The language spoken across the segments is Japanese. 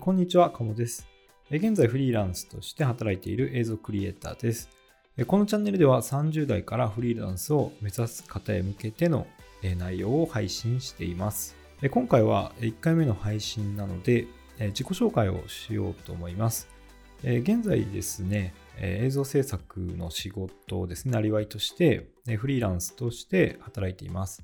こんにちは、かもです。現在フリーランスとして働いている映像クリエイターです。このチャンネルでは30代からフリーランスを目指す方へ向けての内容を配信しています。今回は1回目の配信なので自己紹介をしようと思います。現在ですね、映像制作の仕事をですね、なりわいとしてフリーランスとして働いています。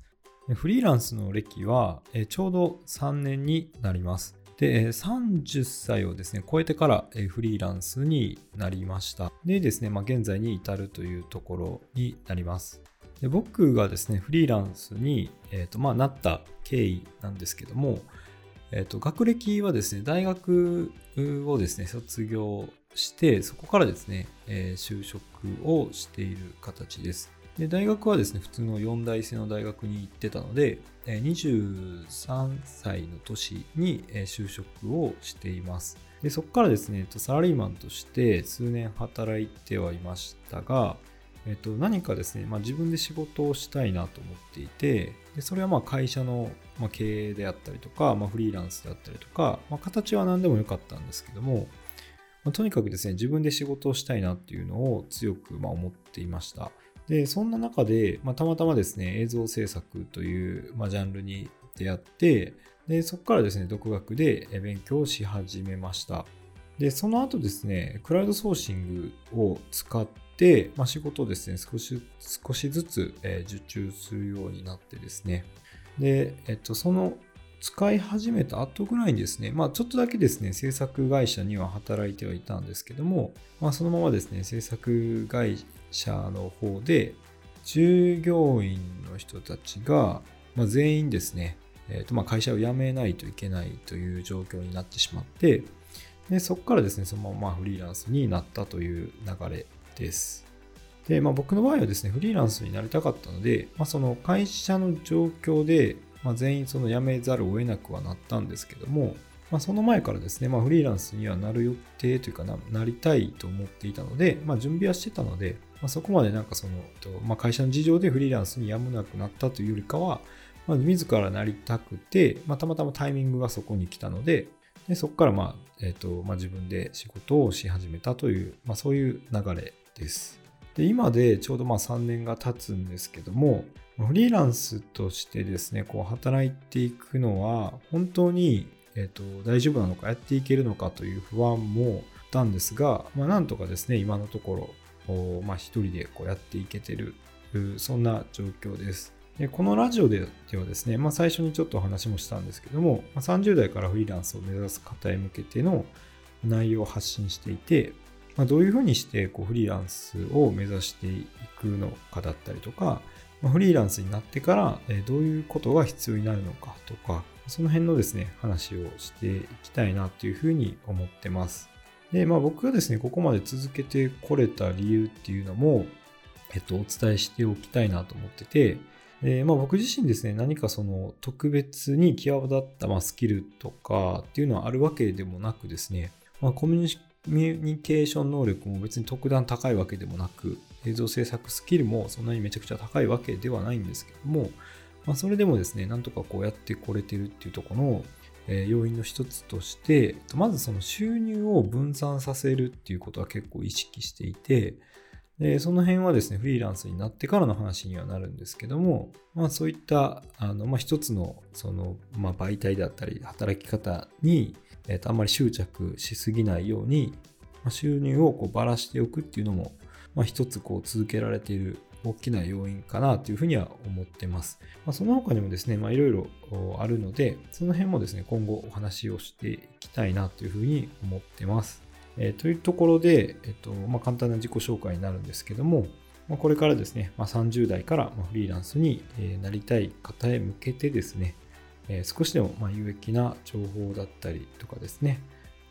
フリーランスの歴はちょうど3年になります。で、30歳をですね、超えてからフリーランスになりました。でですね、まあ、現在に至るというところになります。で僕がですね、フリーランスに、えーとまあ、なった経緯なんですけども、えーと、学歴はですね、大学をですね、卒業して、そこからですね、えー、就職をしている形です。で大学はですね、普通の4大生の大学に行ってたので、23歳の年に就職をしています。でそこからですね、サラリーマンとして数年働いてはいましたが、えっと、何かですね、まあ、自分で仕事をしたいなと思っていて、でそれはまあ会社の経営であったりとか、まあ、フリーランスであったりとか、まあ、形は何でもよかったんですけども、まあ、とにかくですね、自分で仕事をしたいなっていうのを強くま思っていました。で、そんな中で、まあ、たまたまですね、映像制作という、まあ、ジャンルに出会って、で、そこからですね、独学で勉強をし始めました。で、その後ですね、クラウドソーシングを使って、まあ、仕事をですね、少し、少しずつ、え受注するようになってですね、で、えっと、その使い始めた後ぐらいにですね、まあちょっとだけですね、制作会社には働いてはいたんですけども、まあそのままですね、制作会社の方で、従業員の人たちが、まあ、全員ですね、えーとまあ、会社を辞めないといけないという状況になってしまって、でそこからですね、そのままフリーランスになったという流れです。で、まあ、僕の場合はですね、フリーランスになりたかったので、まあ、その会社の状況で、まあ、全員その辞めざるを得なくはなったんですけども、まあ、その前からですね、まあ、フリーランスにはなる予定というかな、なりたいと思っていたので、まあ、準備はしてたので、まあ、そこまでなんかその、まあ、会社の事情でフリーランスにやむなくなったというよりかは、まあ、自らなりたくて、まあ、たまたまタイミングがそこに来たので、でそこからまあ、え、ー、と、まあ、自分で仕事をし始めたという、まあ、そういう流れです。で今でちょうどまあ3年が経つんですけども、フリーランスとしてですね、こう働いていくのは、本当にえーと、大丈夫なのかやっていけるのかという不安もあったんですが、まあ、なんとかですね今のところ、まあ、一人でこうやっていけてるそんな状況です。でこのラジオではですね、まあ、最初にちょっとお話もしたんですけども、ま、30代からフリーランスを目指す方へ向けての内容を発信していて、まあ、どういうふうにしてこうフリーランスを目指していくのかだったりとか、まあ、フリーランスになってからどういうことが必要になるのかとか、その辺のですね、話をしていきたいなというふうに思ってます。で、まあ僕がですね、ここまで続けてこれた理由っていうのも、えっと、お伝えしておきたいなと思ってて、えまあ、僕自身ですね、何かその特別に際立った、ま、スキルとかっていうのはあるわけでもなくですね、まあ、コミュニミュニケーション能力も別に特段高いわけでもなく、映像制作スキルもそんなにめちゃくちゃ高いわけではないんですけども、まあ、それでもですね、なんとかこうやってこれてるっていうところの、要因の一つとして、まずその収入を分散させるっていうことは結構意識していて、でその辺はですね、フリーランスになってからの話にはなるんですけども、まあそういった、あの、まあ一つの、その、まあ媒体だったり、働き方に、えっ、と、あんまり執着しすぎないように、まあ、収入をこうばらしておくっていうのも、まあ一つこう続けられている大きな要因かなというふうには思ってます。まあ、その他にもですね、いろいろあるので、その辺もですね、今後お話をしていきたいなというふうに思ってます。えー、というところで、えっとまあ、簡単な自己紹介になるんですけども、まあ、これからですね、まあ、30代からフリーランスになりたい方へ向けてですね、え、少しでもま有益な情報だったりとかですね、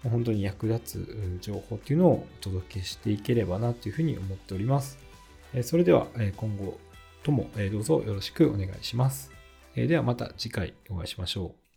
本当に役立つ情報っていうのをお届けしていければなというふうに思っております。それでは今後ともどうぞよろしくお願いします。ではまた次回お会いしましょう。